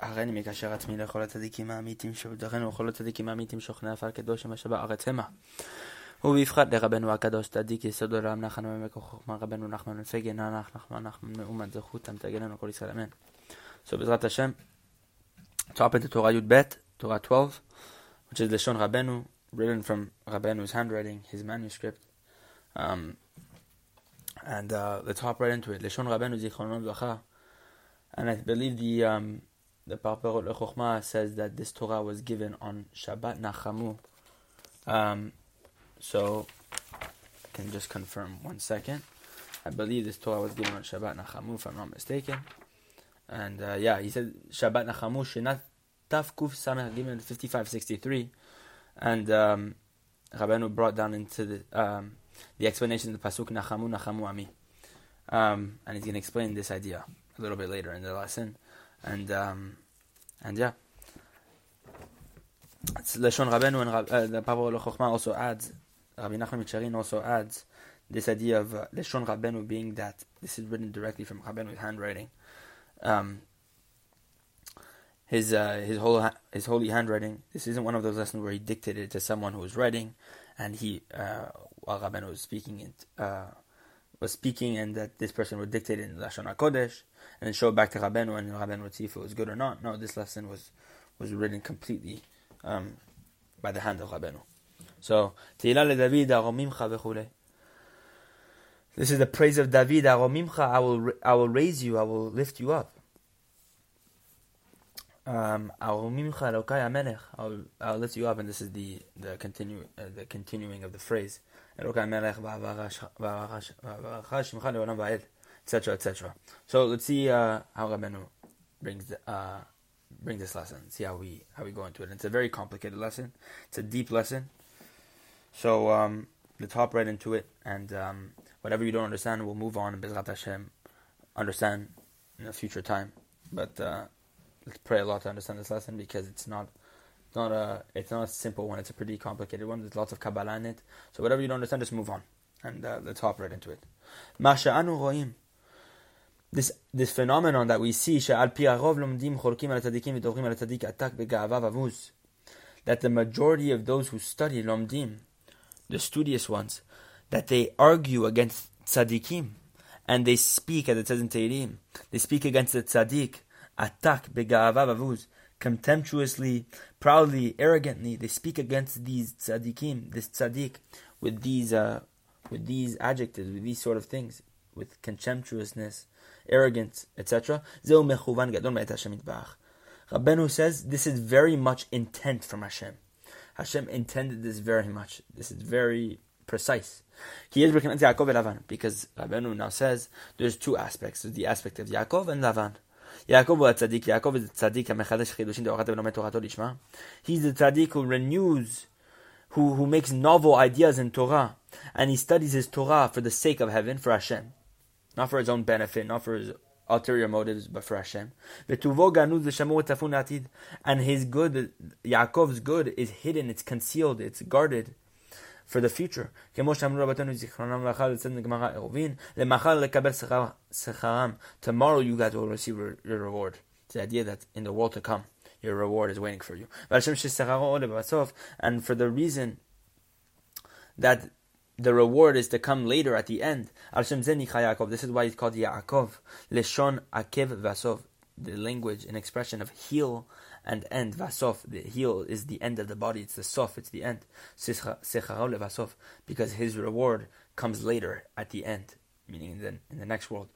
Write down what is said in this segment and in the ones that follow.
הריני מקשר עצמי לכל הצדיקים האמיתים שבדרכנו וכל הצדיקים האמיתים שוכני עפר קדוש שמשב בארץ המה. ובבחת לרבנו הקדוש צדיק יסוד עולם נחנו עמק חוכמה רבנו נחמן מפגן נח נחמן נחמן מאומת זכותם תגננו כל ישראל אמן. So בעזרת השם, top into Torah י"ב, Torah 12, which is לשון רבנו, written from רבnu's handwriting, his manuscript. Um, and uh, let's hop right into it. לשון רבנו זיכרונו לברכה. And I believe the um, the Parperot Lechochma says that this Torah was given on Shabbat Nachamu. Um, so I can just confirm one second. I believe this Torah was given on Shabbat Nachamu, if I'm not mistaken. And uh, yeah, he said Shabbat Nachamu Shinat Taf Kuf Sameh Gimel 5563. And um, Rabbeinu brought down into the um, the explanation of the Pasuk Nachamu Nachamu Ami. Um, and he's going to explain this idea a little bit later in the lesson. And um, and yeah. It's Lashon Rabbeinu and uh, the Pablo also adds, Rabbi Nachman Micharin also adds this idea of uh, Lashon being that this is written directly from Rabbeinu's handwriting. Um, his uh, his whole his holy handwriting. This isn't one of those lessons where he dictated it to someone who was writing, and he uh, while Rabbeinu was speaking it uh, was speaking, and that this person would dictate it in Lashon Hakodesh, and then show it back to Rabbeinu, and Rabbeinu would see if it was good or not. No, this lesson was was written completely um, by the hand of Rabbeinu. So Tehillah David Aromimcha v'chulei. This is the praise of David Aromimcha. I will I will raise you. I will lift you up. Um, I'll, I'll lift you up, and this is the the continue uh, the continuing of the phrase, etc. etc. So let's see uh, how Rabbeinu brings the, uh, bring this lesson. See how we how we go into it. It's a very complicated lesson. It's a deep lesson. So um, let's hop right into it, and um, whatever you don't understand, we'll move on and Bezrat Hashem understand in a future time. But uh, let's pray a lot to understand this lesson because it's not not a it's not a simple one. It's a pretty complicated one. There's lots of Kabbalah in it. So whatever you don't understand, just move on, and uh, let's hop right into it. Roim. This this phenomenon that we see that the majority of those who study lomdim, the studious ones, that they argue against tzaddikim, and they speak, as it says they speak against the tzaddik, atak bega'ava vavuz, contemptuously, proudly, arrogantly, they speak against these tzaddikim, this tzaddik, with these uh, with these adjectives, with these sort of things, with contemptuousness, arrogance, etc. Rabbenu says this is very much intent from Hashem. Hashem intended this very much. This is very precise. He is recognized Yaakov and Lavan because Rabbenu now says there's two aspects. There's the aspect of Yaakov and Lavan. Yaakov the tzaddik. Yaakov is the tzaddik hamechadesh chidushin deorato v'lomet torato lishma. He's the tzaddik who renews, who, who makes novel ideas in Torah, and he studies his Torah for the sake of heaven, for Hashem. Not for his own benefit, not for his ulterior motives, but for Hashem. And his good, Yaakov's good, is hidden, it's concealed, it's guarded for the future. Tomorrow you guys will receive your reward. It's the idea that in the world to come, your reward is waiting for you. And for the reason that the reward is to come later at the end. This is why it's called Yaakov. The language and expression of heel and end. Vasov. The heel is the end of the body. It's the sof. It's the end. Vasov. Because his reward comes later at the end, meaning in the, in the next world.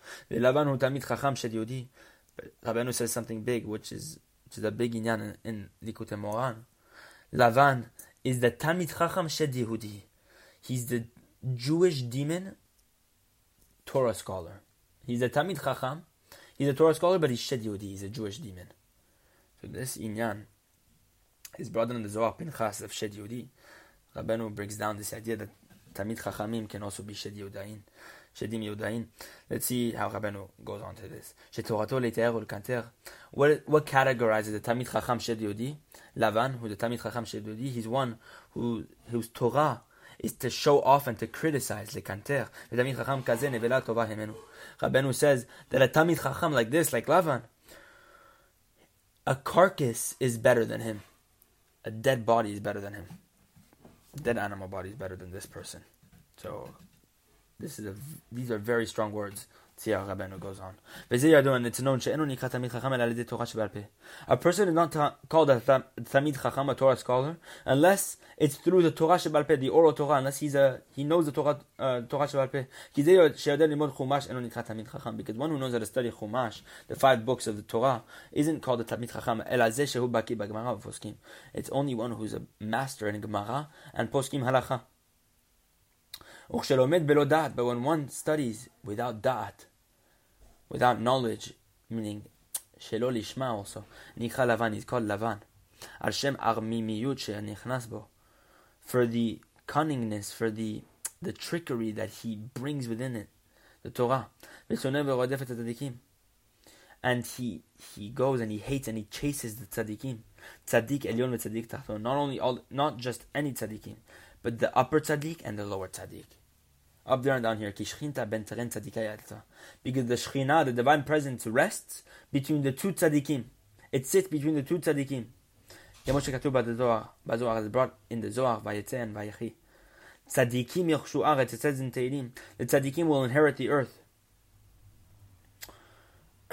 Rabbeinu says something big, which is which is a big inyan in, in Likutei Moharan. Lavan is the Talmid Chacham Shed Yehudi. He's the Jewish demon Torah scholar. He's a Talmid Chacham. He's a Torah scholar, but he's Shed Yehudi. He's a Jewish demon. So this inyan, his brother in the Zohar, Pinchas of Shed Yehudi, Rabbeinu breaks down this idea that Tamid Chachamim can also be Shed Yehudain. Shedim Yehudain. Let's see how Rabbeinu goes on to this. Shetorato leiteer ul kanter. What what categorizes the Talmid Chacham Shed Yehudi? Lavan, who's the Talmid Chacham Shed Yehudi, he's one who whose Torah is to show off and to criticize lekanter. Talmid Chacham kaze nevela tova hemenu. Rabbeinu says that a Talmid Chacham like this, like Lavan, a carcass is better than him. A dead body is better than him. Dead animal body is better than this person. So, this is a, these are very strong words. Tzia Rabbeinu goes on. A person is not called a Talmid Chacham, a Torah scholar, unless it's through the Torah Shebal the oral Torah, unless he's a, he knows the Torah, uh, Torah Shebal Peh. Because one who knows how to study Chumash, the five books of the Torah, isn't called a Talmid Chacham. It's only one who's a master in Gemara and Poskim Halacha. But when one studies without da'at, without knowledge, meaning shelo lishma also. Nikha Lavan is called Lavan. Al Shem Armimiyut she'nichnas bo. For the cunningness, for the the trickery that he brings within it, the Torah. And he he goes and he hates and he chases the tzaddikim. Tzaddik elyon tzaddik tachton. Not only all, not just any tzaddikim, but the upper tzaddik and the lower tzaddik up there and down here. Because the Shekhinah, the divine presence, rests between the two tzaddikim. It sits between the two tzaddikim. כמו שכתוב בזוהר, בזוהר, is brought in the Zohar, ויצא and ויחי. tzaddikim יחשו ארץ, it says in Tehillim, the tzaddikim will inherit the earth.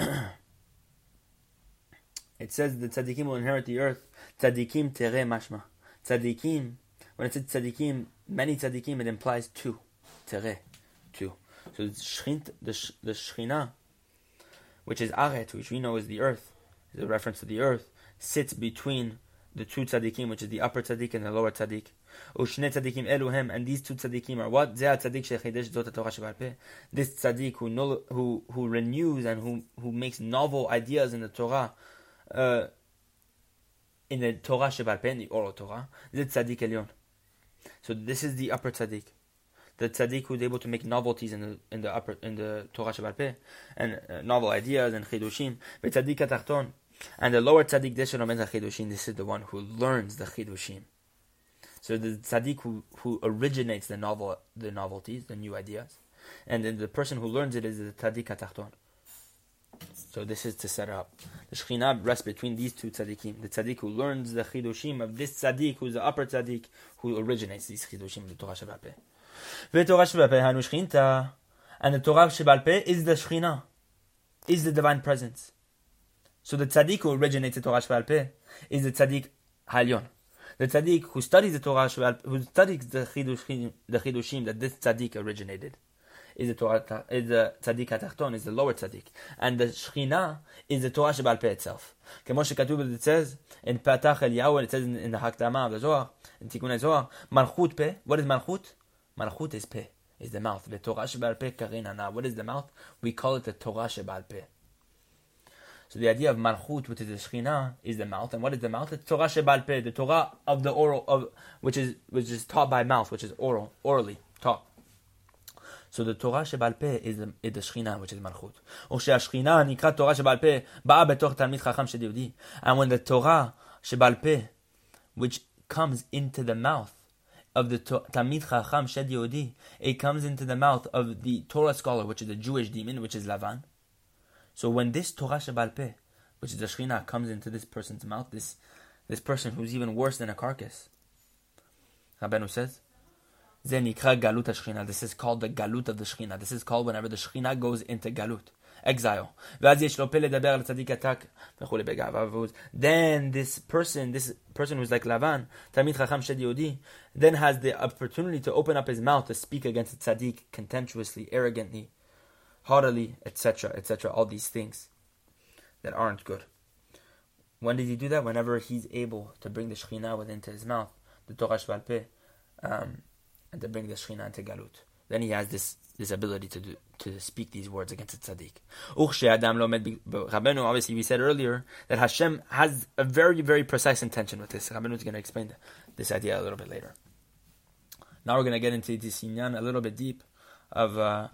it says the tzaddikim will inherit the earth. Tzaddikim tere mashma. Tzaddikim, when it says tzaddikim, many tzaddikim, it implies two two. So the the, Shechina, which is Aret, which we know is the earth, is a reference to the earth, sits between the two tzaddikim, which is the upper tzaddik and the lower tzaddik. Ushne tzaddikim eluhem, and these two tzaddikim are what? Zeh tzaddik shechidesh zot Torah. This tzaddik who, who who renews and who who makes novel ideas in the Torah, uh, in the Torah shebalpeh, in the oral Torah, this tzaddik elyon. So this is the upper tzaddik the tzaddik who's able to make novelties in the in the upper in the Torah Shabbat and uh, novel ideas and chidushim. Tzaddik atachton and the lower tzaddik. This is the one who learns the chidushim. So the tzaddik who, who originates the novel the novelties, the new ideas, and then the person who learns it is the tzaddik atachton. So this is to set up. The Shekhinah rests between these two tzaddikim. The tzaddik who learns the chidushim of this tzaddik, who's the upper tzaddik, who originates these chidushim of the Torah Shabbat Peh. Torah Shebal And the Torah Shebal Peh is the Shechina, is the divine presence. So the tzaddik who originates the Torah Shebal Peh is the tzaddik Halyon. The tzaddik who studies the Torah Shebal who studies the chidushim, the chidushim that this tzaddik originated, is the Torah is the tzaddik hatachton, is the lower tzaddik, and the Shechina is the Torah Shebal Peh itself. כמו שכתוב, it says in Patach Eliyahu, it says in, in the Hakdama of the Zohar, in Tikkun Zohar, Malchut Peh. What is Malchut? Malchut is peh, is the mouth. The Torah Shebal Peh Karinana. What is the mouth? We call it the Torah Shebal Peh. So the idea of Malchut, which is the Shekhinah, is the mouth. And what is the mouth? It's Torah Shebal Peh, the Torah of the oral, of which is which is taught by mouth, which is oral, orally taught. So the Torah Shebal Peh is the, is the Shekhinah, which is Malchut. or שהשכינה נקרא תורה שבעל פה, באה בתוך תלמיד חכם של יהודי. And when the Torah שבעל פה, which comes into the mouth of the Talmid Chacham Shed Yehudi, it comes into the mouth of the Torah scholar, which is a Jewish demon, which is Lavan. So when this Torah Shabal Peh, which is the Shekhinah, comes into this person's mouth, this this person who's even worse than a carcass, Rabbeinu says, Zenikra Galut Shekhinah. This is called the Galut of the Shekhinah. This is called whenever the Shekhinah goes into Galut exile. Then this person, this person who's like Lavan, Talmid Chacham Shed Yodi, then has the opportunity to open up his mouth to speak against the tzaddik contemptuously, arrogantly, haughtily, etc., etc., all these things that aren't good. When did he do that? Whenever he's able to bring the Shekhinah within his mouth, the Torah Shval um, and to bring the Shekhinah into Galut. Then he has this this ability to do, to speak these words against the tzaddik. Rabbeinu. Obviously, we said earlier that Hashem has a very very precise intention with this. Rabbeinu is going to explain this idea a little bit later. Now we're going to get into this inyan a little bit deep of uh,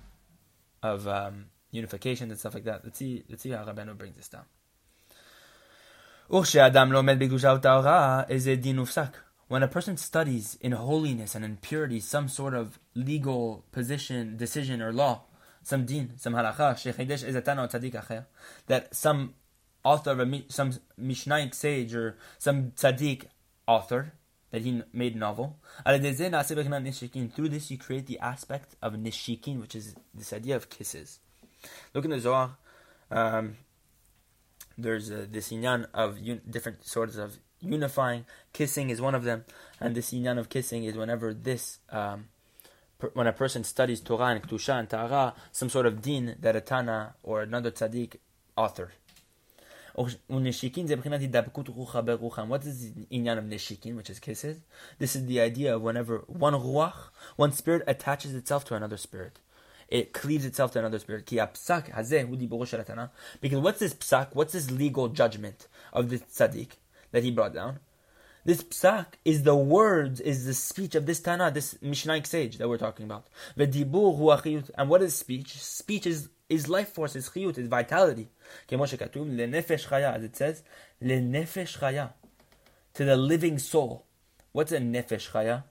of um, unification and stuff like that. Let's see let's see how Rabbeinu brings this down. Lo med is a. When a person studies in holiness and in purity some sort of legal position, decision, or law, some din, some halacha, that some author of a, some Mishnaic sage or some tzaddik author that he made a novel. Through this, you create the aspect of nishikin, which is this idea of kisses. Look in the Zohar. Um, there's uh, this inyan of un- different sorts of unifying. Kissing is one of them, and this inyan of kissing is whenever this, um, when a person studies Torah and Kedusha and Ta'ara, some sort of din that a Tana or another tzaddik authored. What is the inyan of nishikin, which is kisses? This is the idea of whenever one ruach, one spirit attaches itself to another spirit it cleaves itself to another spirit. Because what's this psak? What's this legal judgment of the tzaddik that he brought down? This psak is the words, is the speech of this Tana, this Mishnaic sage that we're talking about. And what is speech? Speech is, is life force, is chiyut, is vitality. As it says, to the living soul. What's a nefesh chaya?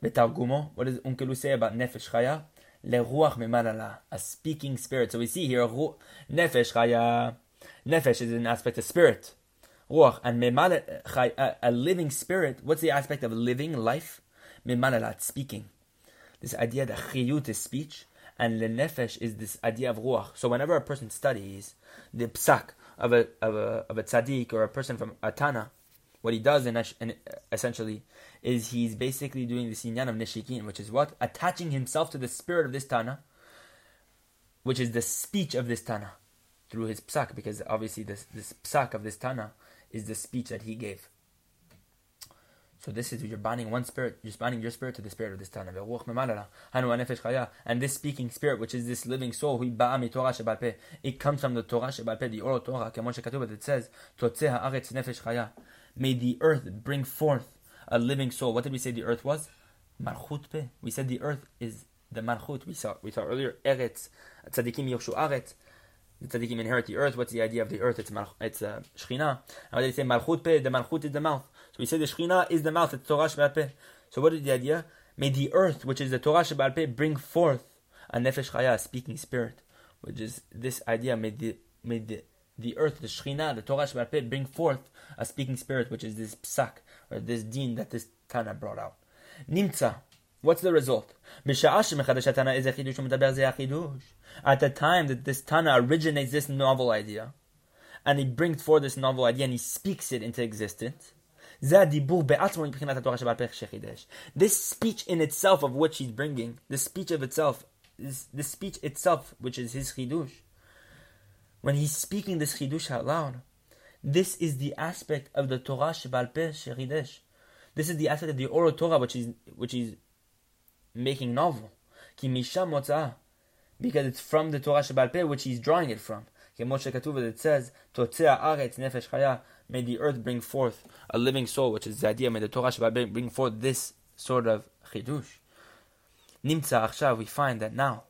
What does Onkelos say about nefesh chaya? leruach memalala, a speaking spirit. So we see here nefesh chaya. Nefesh is an aspect of spirit. Ruach and memala, a living spirit. What's the aspect of living life? Memalalat, speaking. This idea that chiyut is speech, and lenefesh is this idea of ruach. So whenever a person studies the psak of a of a of a tzaddik or a person from Atana, what he does in, in essentially is he's basically doing the inyan of nishikin, which is what attaching himself to the spirit of this tana, which is the speech of this tana through his psak, because obviously this this psak of this tana is the speech that he gave. So this is you're binding one spirit, you're binding your spirit to the spirit of this Tana. And this speaking spirit, which is this living soul, it comes from the Torah Shebalpe, the oral Torah, it says, May the earth bring forth a living soul. What did we say the earth was? Malchut. We said the earth is the Malchut. We saw we saw earlier Eretz, Tzadikim Yorshu Aretz. The Tzadikim inherit the earth. What's the idea of the earth? It's Malch, it's uh, Shechina. And they say? Malchut pe. The Malchut is the mouth. So we say the Shechina is the mouth. It's Torah Shebal. So what is the idea? May the earth, which is the Torah Shebal bring forth a Nefesh Chaya, a speaking spirit, which is this idea. May the may the the earth, the Shechina, the Torah Shebal bring forth a speaking spirit, which is this psak, or this din that this Tana brought out. Nimtza. What's the result? At the time that this Tana originates this novel idea, and he brings forth this novel idea and he speaks it into existence, this speech in itself of which he's bringing, the speech of itself, the speech itself, which is his chidush. When he's speaking this chidush out loud, this is the aspect of the Torah Shebal Peh. This is the aspect of the oral Torah which is which is making novel. Because it's from the Torah Shebal Peh which he's drawing it from. Moshe Katuva that says, may the earth bring forth a living soul, which is the idea, may the Torah Peh bring forth this sort of chidush. We find that now,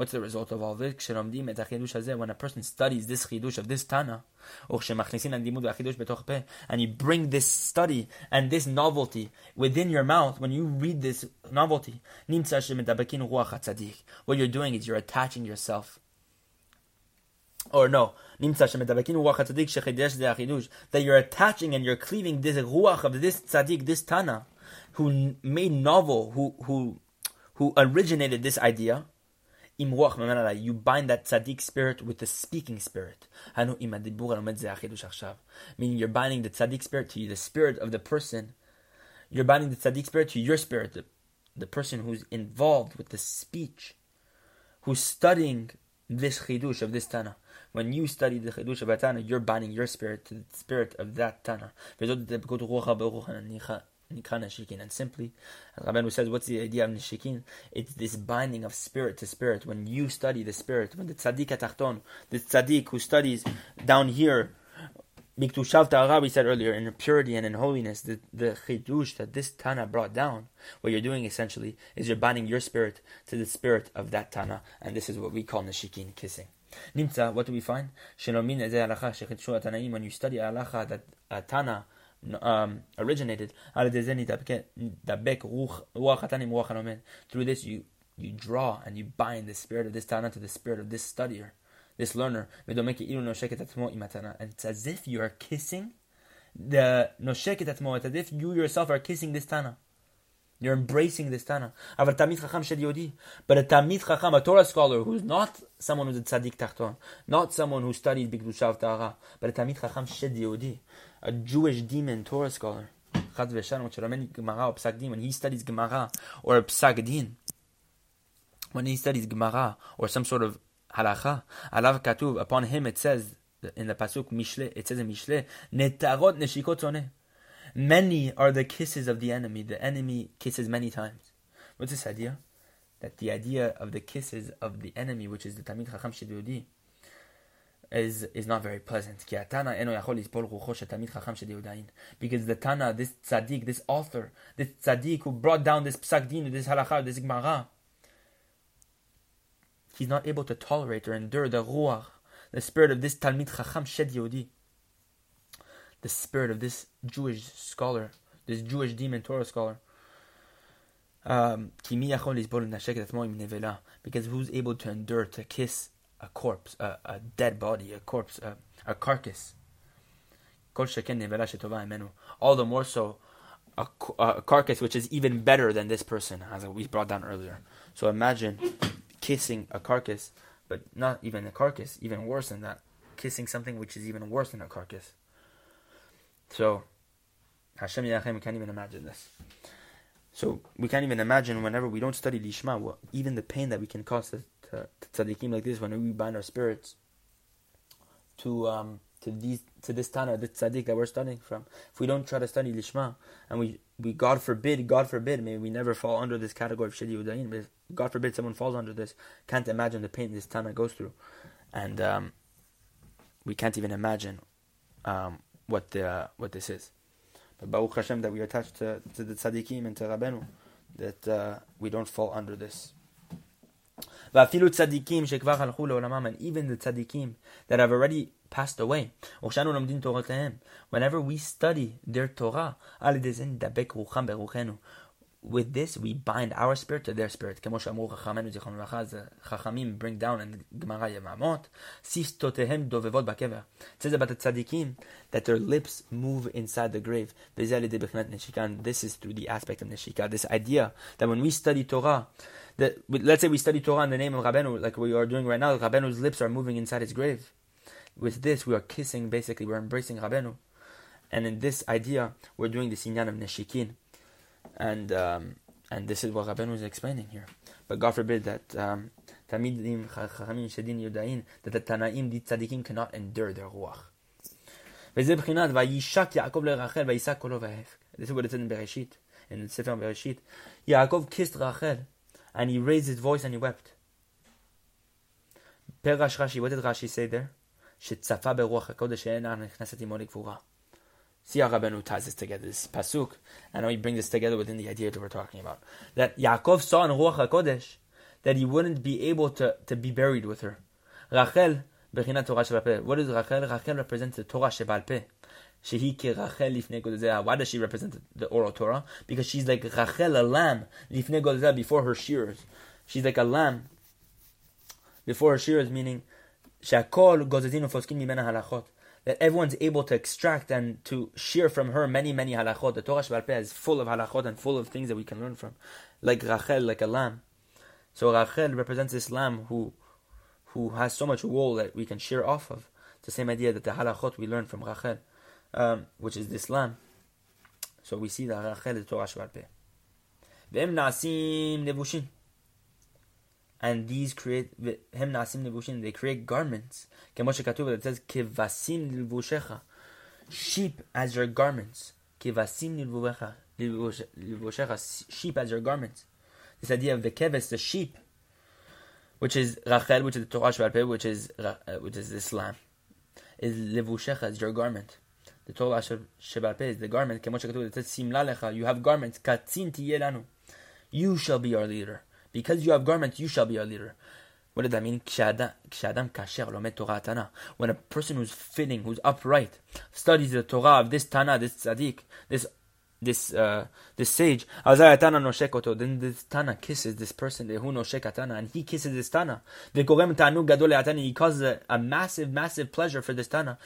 What's the result of all this? When a person studies this chidush of this Tana, and you bring this study and this novelty within your mouth, when you read this novelty, what you're doing is you're attaching yourself. Or no, that you're attaching and you're cleaving this ruach of this tzaddik, this Tana, who made novel, who who who originated this idea you bind that tzaddik spirit with the speaking spirit. Meaning you're binding the tzaddik spirit to you, the spirit of the person. You're binding the tzaddik spirit to your spirit, the, the person who's involved with the speech, who's studying this chidush of this Tana. When you study the chidush of a Tana, you're binding your spirit to the spirit of that Tana. And simply, as Rabbeinu says, what's the idea of Nishikin? It's this binding of spirit to spirit. When you study the spirit, when the tzaddik atachton, the tzaddik who studies down here, Biktushav Ta'ara, we said earlier, in purity and in holiness, the, the chidush that this Tana brought down, what you're doing essentially is you're binding your spirit to the spirit of that Tana, and this is what we call Nishikin, kissing. Nimtza, what do we find? When you study halacha that a Tana um, originated. Through this, you you draw and you bind the spirit of this Tana to the spirit of this studier, this learner, and it's as if you are kissing the nosheket atzmo, it's as if you yourself are kissing this Tana. You're embracing this Tana. But a Talmid Chacham, a Torah scholar who's not someone who's a tzaddik tachton, not someone who studies Bigdushav Tara, but a Talmid Chacham Shed Yodi, a Jewish demon Torah scholar, Chad Veshan, which Rameni Gemara or Psak Din, when he studies Gemara or Psak Din, when he studies Gemara or some sort of halacha, alav katuv, upon him it says in the pasuk Mishle, it says in Mishle, netarot neshikot Many are the kisses of the enemy. The enemy kisses many times. What's this idea? That the idea of the kisses of the enemy, which is the Talmid Chacham Shediyudi, is is not very pleasant. Because the Tana, this tzaddik, this author, this tzaddik who brought down this psak din, this halakha, this gemara, he's not able to tolerate or endure the ruach, the spirit of this Talmid Chacham Shed the spirit of this Jewish scholar, this Jewish demon Torah scholar. Um, because who's able to endure to kiss a corpse, a, a dead body, a corpse, a, a carcass? All the more so, a, a, carcass which is even better than this person, as we brought down earlier. So imagine kissing a carcass, but not even a carcass, even worse than that, kissing something which is even worse than a carcass. So, Hashem Yachem, we can't even imagine this. So, we can't even imagine whenever we don't study Lishma, what, even the pain that we can cause to, tzaddikim like this, when we bind our spirits to um, to these to this Tana, this tzaddik that we're studying from. If we don't try to study Lishma, and we, we God forbid, God forbid, may we never fall under this category of Shadi Udayin, but God forbid someone falls under this, can't imagine the pain this Tana goes through. And um, we can't even imagine um, what the, what this is. But Baruch Hashem that we are attached to, to the tzaddikim and to Rabenu, that uh, we don't fall under this and even the tzaddikim that have already passed away, whenever we study their Torah, With this we bind our spirit to their spirit, כמו bring down and גמרא יבמות, שפתותיהם דובבות about the tzaddikim that their lips move inside the grave, this is through the aspect of neshika. this idea that when we study Torah, that let's say we study Torah in the name of Rabbeinu, like we are doing right now, Rabbeinu's lips are moving inside his grave. With this, we are kissing, basically, we're embracing Rabbeinu. And in this idea, we're doing the sinyan of neshikin and um, and this is what Rabbeinu is explaining here. But God forbid that um, Tamidim Chachamim Shedin Yudain that the Tanaim the Tzadikim cannot endure their ruach. This is what it said in Bereshit, in the Sefer Bereshit. Yaakov kissed Rachel, and he raised his voice and he wept. Perash Rashi, what did Rashi say there? שצפה ברוח הקודש שאינה נכנסת עמו לקבורה. See how Rabbeinu ties this together, this pasuk, and we bring this together within the idea that we're talking about. That Yaakov saw in Ruach HaKodesh that he wouldn't be able to, to be buried with her. Rachel, Bechinat Torah Shebal What is Rachel? Rachel represents the Torah Shebal why does she represent the oral Torah? Because she's like Rachel, a lamb, before her shears. She's like a lamb before her shears, meaning that everyone's able to extract and to shear from her many, many halachot. The Torah Shebal is full of halachot and full of things that we can learn from, like Rachel, like a lamb. So Rachel represents this lamb who, who has so much wool that we can shear off of. It's the same idea that the halachot we learn from Rachel, um, which is this lamb. So we see that Rachel is Torah Shebal Peh. V'em nasim nevushin and these create him nasim levushin. They create garments. It says lilvushecha, sheep as your garments. Lilvushecha, sheep as your garments. This idea of the keves, the sheep, which is Rachel, which is the Torah which is uh, which is Islam, is levushecha is your garment. The Torah Shebal is the garment. It says simla lecha. You have garments. Katzin tiyelanu. You shall be our leader. Because you have garments, you shall be our leader. What does that mean? When a person who's fitting, who's upright, studies the Torah of this Tana, this Tzaddik, this this uh, this sage. Then this Tana kisses this person, who Tana, and he kisses this Tana. Vikogem Tanu Gadole Atani, he causes a, a massive, massive pleasure for this Tana.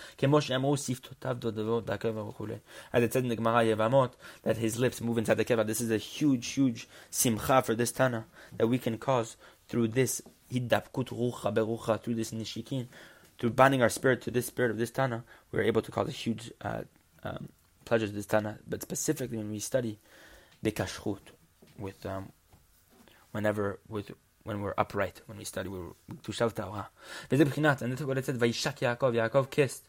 As it said in the Gemara Yevamot, that his lips move inside the keva. This is a huge, huge simcha for this Tana that we can cause through this hidapkut rucha berucha, through this nishikin, through binding our spirit to this spirit of this Tana, we're able to cause a huge uh, um, pleasures of this Tana, but specifically when we study the kashrut, with um, whenever with when we're upright, when we study, we're tushav ta'ora. וזה בחינת, and this is what it said, וישק יעקב, Yaakov kissed.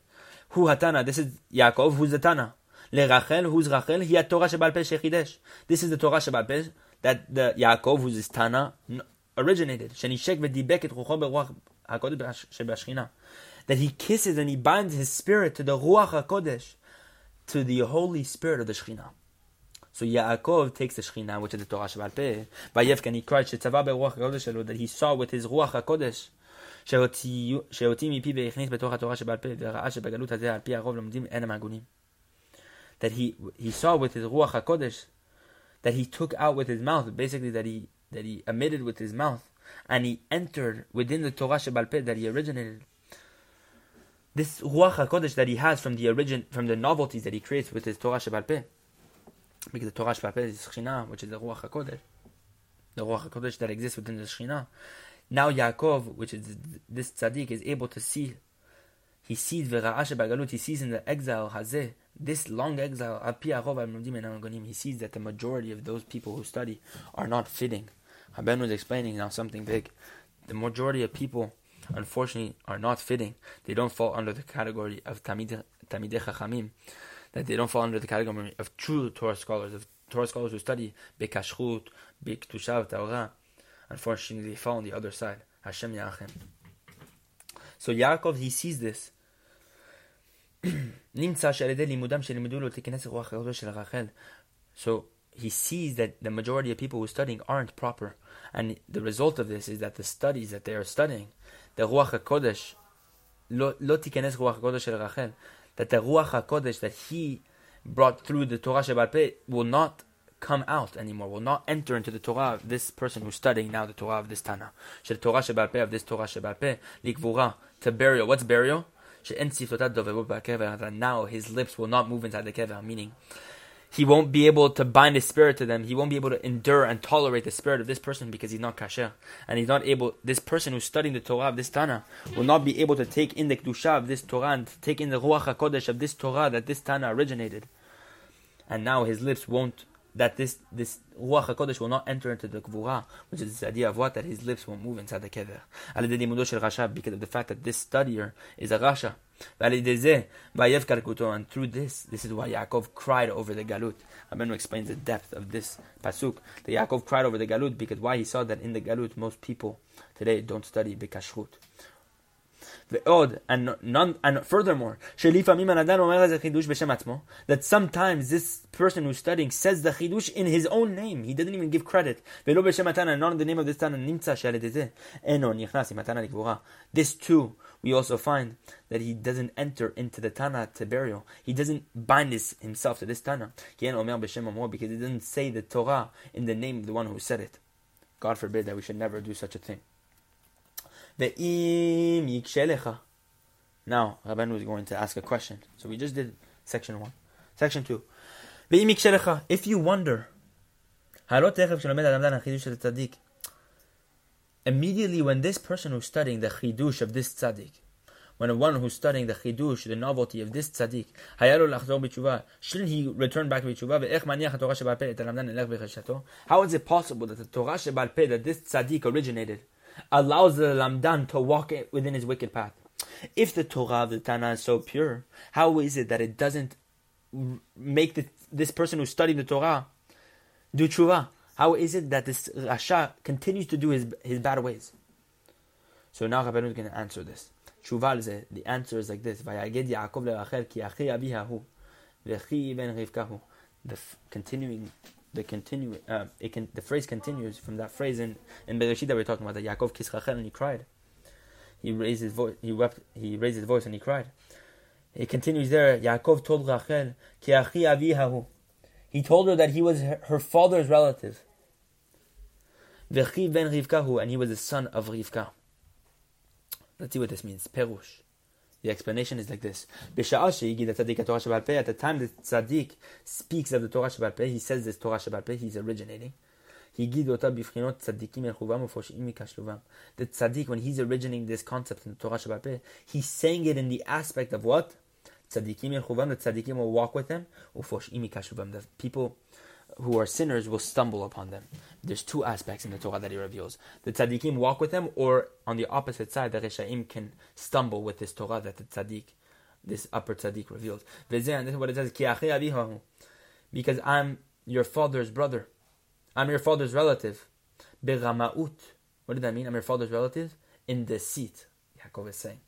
Who hatana? This is Yaakov, who's the Tana. לרחל, who's רחל? היא התורה שבעל פה שחידש. This is the Torah שבעל פה, that the Yaakov, who's his Tana, originated. שנשק ודיבק את רוחו ברוח הקודש שבשכינה. That he kisses and he binds his spirit to the Ruach HaKodesh, to the Holy Spirit of the Shekhinah. So Yaakov takes the Shekhinah, which is the Torah Shabbat Peh. Vayevkan, he cried, Shetzava beruach HaKodesh that he saw with his Ruach HaKodesh. שהוציא מפי והכניס בתוך התורה שבעל פה, וראה שבגלות הזה על פי הרוב לומדים אין המגונים. That he, he saw with his Ruach HaKodesh, that he took out with his mouth, basically that he, that he emitted with his mouth, and he entered within the Torah Shabbat Peh that he originated this Ruach HaKodesh that he has from the origin, from the novelties that he creates with his Torah Shebal Peh. Because the Torah Shebal Peh is Shechina, which is the Ruach HaKodesh. The Ruach HaKodesh that exists within the Shechina. Now Yaakov, which is this tzaddik, is able to see. He sees the Vera'ashe Bagalut, he sees in the exile, Hazeh, this long exile, he sees that the majority of those people who study are not fitting. Haben was explaining now something big. The majority of people unfortunately are not fitting. They don't fall under the category of Tamidei Chachamim, that they don't fall under the category of true Torah scholars, of Torah scholars who study Bekashrut, Bektushav, Torah. Unfortunately, they fall on the other side. Hashem Yachem. So Yaakov, he sees this. So he sees that the majority of people who are studying aren't proper. And the result of this is that the studies that they are studying the Ruach HaKodesh, לא, לא תיכנס רוח הקודש של רחל, that the Ruach HaKodesh that he brought through the Torah Shabbat Peh will not come out anymore, will not enter into the Torah of this person who's studying now the Torah of this Tana. של Torah Shabbat Peh, of this Torah Shabbat Peh, לקבורה, to burial. What's burial? שאין שפתותיו דוברות בקבר, that now his lips will not move inside the kever, meaning he won't be able to bind his spirit to them. He won't be able to endure and tolerate the spirit of this person because he's not kasher. And he's not able, this person who's studying the Torah of this Tana will not be able to take in the Kedusha of this Torah and take in the Ruach HaKodesh of this Torah that this Tana originated. And now his lips won't that this this Ruach HaKodesh will not enter into the Gvura, which is this idea of what? That his lips won't move inside the Kever. Because of the fact that this studier is a Rasha. And through this, this is why Yaakov cried over the Galut. Rabbeinu explains the depth of this pasuk. The Yaakov cried over the Galut because why he saw that in the Galut most people today don't study Bekashrut. ועוד, and, none, and furthermore, שלפעמים הנדן אומר איזה חידוש בשם עצמו, that sometimes this person who's studying says the חידוש in his own name, he doesn't even give credit, ולא בשם התנא, not in the name of this תנא, נמצא שעל ידי זה, אינו נכנס עם התנא לקבורה. This too, we also find that he doesn't enter into the Tana to burial. He doesn't bind his, himself to this Tana. Because he doesn't say the Torah in the name of the one who said it. God forbid that we should never do such a thing. Now, Rabbeinu is going to ask a question. So we just did section 1. Section 2. Ve'im yikshelecha. If you wonder, immediately when this person who's studying the chidush of this tzaddik, when one who's studying the chidush, the novelty of this tzaddik, shouldn't he return back to tshuva? How is it possible that the Torah Shebal Peh, that this tzaddik originated, allows the Lamdan to walk within his wicked path. If the Torah of the Tana is so pure, how is it that it doesn't make the, this person who's studying the Torah do tshuva? How is it that this Rasha continues to do his, his bad ways? So now Rabbeinu is going to answer this. Tshuva the answer is like this: Vayaged Yaakov leRachel ki achi abihahu v'chi ben Rivkahu. The continuing the continue uh, it the phrase continues from that phrase in in Bereshit that we're talking about that Yaakov kissed Rachel and he cried. He raised his voice. He wept. He raised his voice and he cried. It continues there. Yaakov told Rachel, "Ki achi avi hahu." He told her that he was her father's relative. V'chi ben Rivkahu, and he was the son of Rivka. Let's see what this means. Perush. The explanation is like this. At the time the tzaddik speaks of the Torah Shabbat he says this Torah Shabbat he's originating. The tzaddik, when he's originating this concept in the Torah Shabbat he's saying it in the aspect of what? Tzaddikim the tzaddikim will walk with him, the people who are sinners will stumble upon them. There's two aspects in the Torah that he reveals. The tzaddikim walk with them, or on the opposite side, the reshaim can stumble with this Torah that the tzaddik, this upper tzaddik reveals. And this is what it says, because I'm your father's brother. I'm your father's relative. Beramaut. What did that mean? I'm your father's relative? In deceit, Yaakov is saying.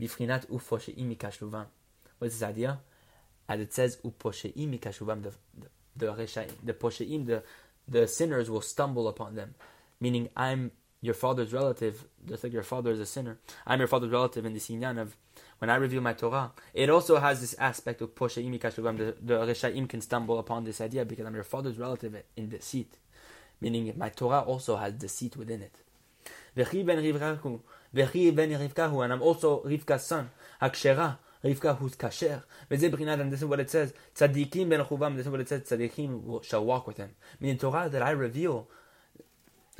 Bifrinat mikashluvam. What is this idea? As it says, the, the the the posheim, the the sinners will stumble upon them. Meaning, I'm your father's relative, just like your father is a sinner. I'm your father's relative in the sinyan of when I reveal my Torah. It also has this aspect of posheim the, the reshaim can stumble upon this idea because I'm your father's relative in deceit. Meaning, my Torah also has deceit within it. Vechi ben Rivkahu, and I'm also Rivka's son. Hakshera, Rivka who's kasher. And this is what it says. Tzadikim ben chuvam. This is what says. Tzadikim shall walk with him. Meaning Torah that I reveal.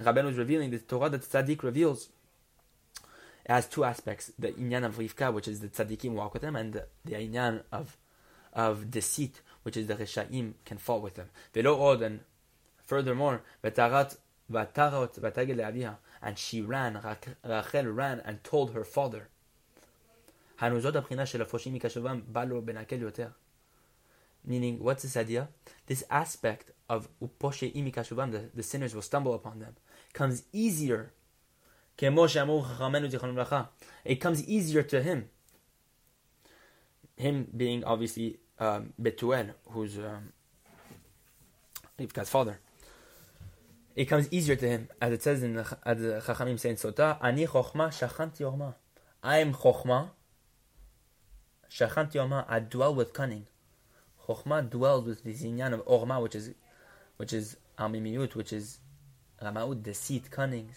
Rabbeinu is revealing the Torah that Tzadik reveals. Has two aspects: the inyan of Rivka, which is the tzaddikim walk with him, and the, inyan of of deceit, which is the reshaim can fall with them. Velo od, and furthermore, v'tarat v'tarot v'tagel and she ran. Rachel ran and told her father. Meaning, what's this idea? This aspect of uposhe imikashuvam, the, the sinners will stumble upon them, comes easier. It comes easier to him. Him being obviously um, Betuel, who's um, Rivka's father. It comes easier to him, as it says in the, as the Chachamim say in Sotah, Ani chokhma shachanti I am chokhma, Shachanti Orma, I dwell with cunning. Chokhmah dwells with the zinyan of Orma, which is which is Amimiyut, which is Ramaut, deceit, cunning.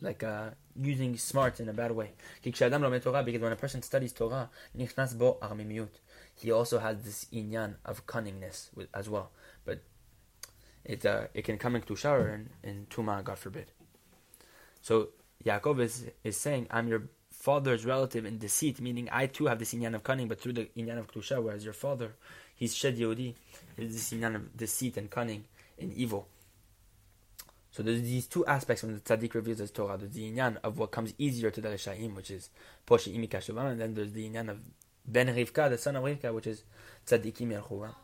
Like uh, using smart in a bad way. Because when a person studies Torah, he also has this inyan of cunningness as well. It uh, it can come in shower and in Tuma, God forbid. So Yaakov is, is saying, I'm your father's relative in deceit, meaning I too have this inyan of cunning, but through the inyan of klusha, whereas your father, he's shed yodi, is this inyan of deceit and cunning and evil. So there's these two aspects when the tzaddik reveals his Torah. There's the inyan of what comes easier to the reshaim, which is poshe imi and then there's the inyan of ben Rivka, the son of Rivka, which is tzaddikim yelchuva.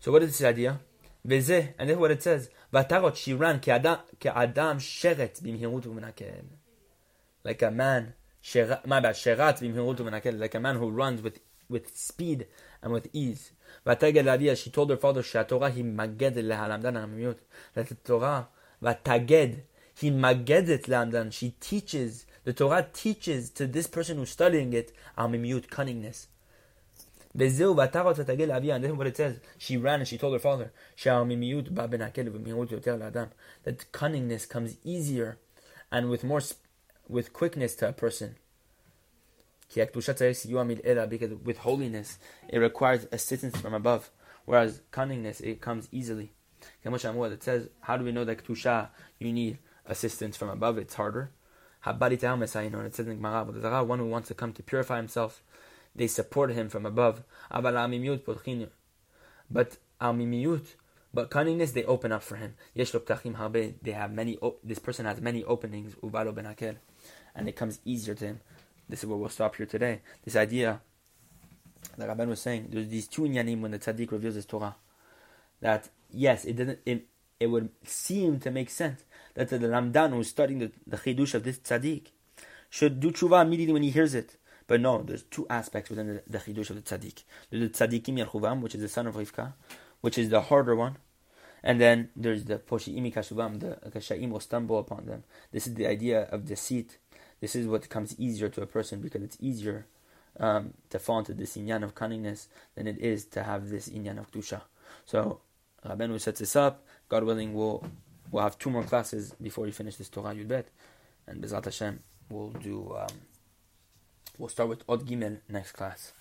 So what is this idea? Veze, and is what it says. Vatarot she ran adam sheret bimhirut umenakel. Like a man, sherat, my bad, sherat bimhirut umenakel. Like a man who runs with with speed and with ease. Vataged lavia, she told her father, Shatorah he maged lehalamdan amiyot. That the Torah, vataged, he magedet lehamdan. She teaches, the Torah teaches to this person who's studying it, amimiyut, cunningness what it says. She ran and she told her father, that cunningness comes easier and with more with quickness to a person. Because with holiness, it requires assistance from above, whereas cunningness, it comes easily. It says, how do we know that you need assistance from above? It's harder. One who wants to come to purify himself, they support him from above. But amimiyut, but cunningness, they open up for him. They have many. This person has many openings and it comes easier to him. This is where we'll stop here today. This idea that Rabban was saying, there's these two inyanim when the tzaddik reveals his Torah. That yes, it doesn't it, it would seem to make sense that the Lamdan who's studying the, the chidush of this tzaddik should do tshuva immediately when he hears it. But no, there's two aspects within the, the chidush of the tzaddik. There's the tzaddikim yerchuvam, which is the son of Rivka, which is the harder one. And then there's the poshi'imi kashuvam, the kashaim will stumble upon them. This is the idea of deceit this is what comes easier to a person because it's easier um, to fall into this inyan of cunningness than it is to have this inyan of kedusha. So Rabbeinu sets this up. God willing, we'll we'll have two more classes before we finish this Torah Yud Bet, and Bezrat Hashem we'll do. Um, we'll start with Od Gimel next class.